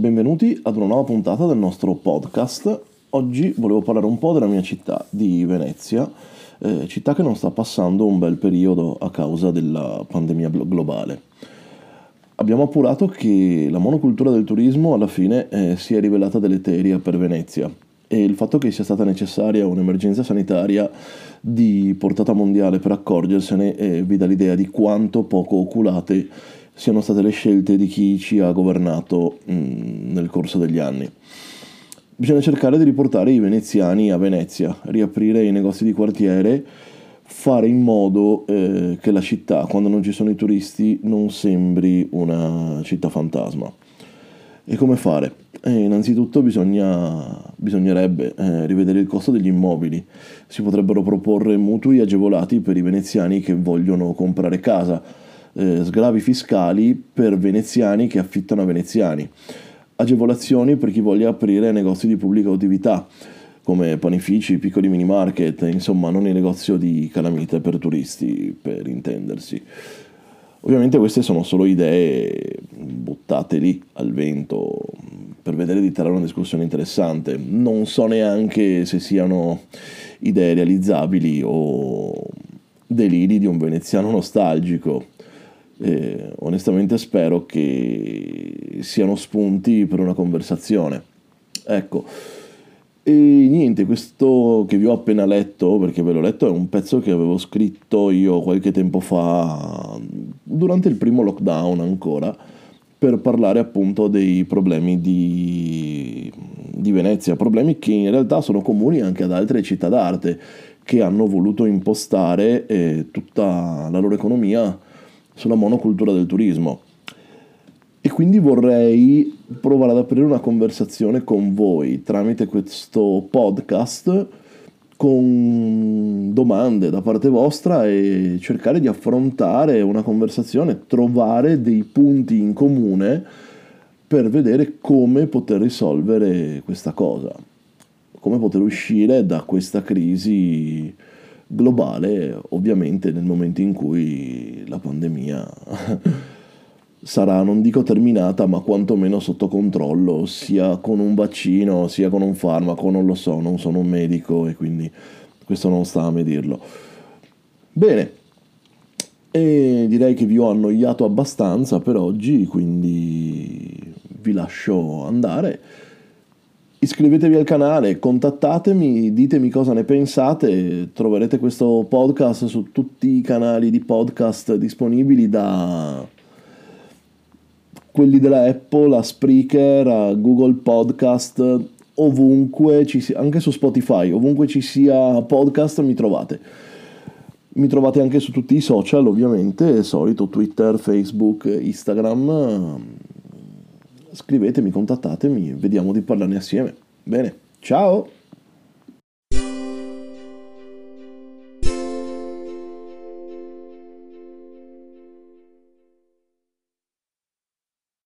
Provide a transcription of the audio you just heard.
Benvenuti ad una nuova puntata del nostro podcast. Oggi volevo parlare un po' della mia città, di Venezia, eh, città che non sta passando un bel periodo a causa della pandemia globale. Abbiamo appurato che la monocultura del turismo alla fine eh, si è rivelata deleteria per Venezia e il fatto che sia stata necessaria un'emergenza sanitaria di portata mondiale per accorgersene eh, vi dà l'idea di quanto poco oculate siano state le scelte di chi ci ha governato mh, mm, nel corso degli anni. Bisogna cercare di riportare i veneziani a Venezia, riaprire i negozi di quartiere, fare in modo eh, che la città, quando non ci sono i turisti, non sembri una città fantasma. E come fare? Eh, innanzitutto bisogna, bisognerebbe eh, rivedere il costo degli immobili. Si potrebbero proporre mutui agevolati per i veneziani che vogliono comprare casa eh, sgravi fiscali per veneziani che affittano a veneziani, agevolazioni per chi voglia aprire negozi di pubblica utilità come panifici, piccoli mini market, insomma non il negozio di calamite per turisti, per intendersi. Ovviamente queste sono solo idee buttate lì al vento per vedere di trarre una discussione interessante. Non so neanche se siano idee realizzabili o deliri di un veneziano nostalgico. Eh, onestamente spero che siano spunti per una conversazione. Ecco, e niente, questo che vi ho appena letto, perché ve l'ho letto, è un pezzo che avevo scritto io qualche tempo fa, durante il primo lockdown ancora, per parlare appunto dei problemi di, di Venezia, problemi che in realtà sono comuni anche ad altre città d'arte che hanno voluto impostare eh, tutta la loro economia sulla monocultura del turismo. E quindi vorrei provare ad aprire una conversazione con voi tramite questo podcast con domande da parte vostra e cercare di affrontare una conversazione, trovare dei punti in comune per vedere come poter risolvere questa cosa, come poter uscire da questa crisi globale, ovviamente nel momento in cui la pandemia sarà, non dico terminata, ma quantomeno sotto controllo, sia con un vaccino, sia con un farmaco, non lo so, non sono un medico e quindi questo non sta a me dirlo. Bene, e direi che vi ho annoiato abbastanza per oggi, quindi vi lascio andare iscrivetevi al canale, contattatemi, ditemi cosa ne pensate, troverete questo podcast su tutti i canali di podcast disponibili da quelli della Apple a Spreaker, a Google Podcast, ovunque ci sia, anche su Spotify, ovunque ci sia podcast mi trovate. Mi trovate anche su tutti i social, ovviamente, solito Twitter, Facebook, Instagram scrivetemi, contattatemi, vediamo di parlarne assieme. Bene, ciao!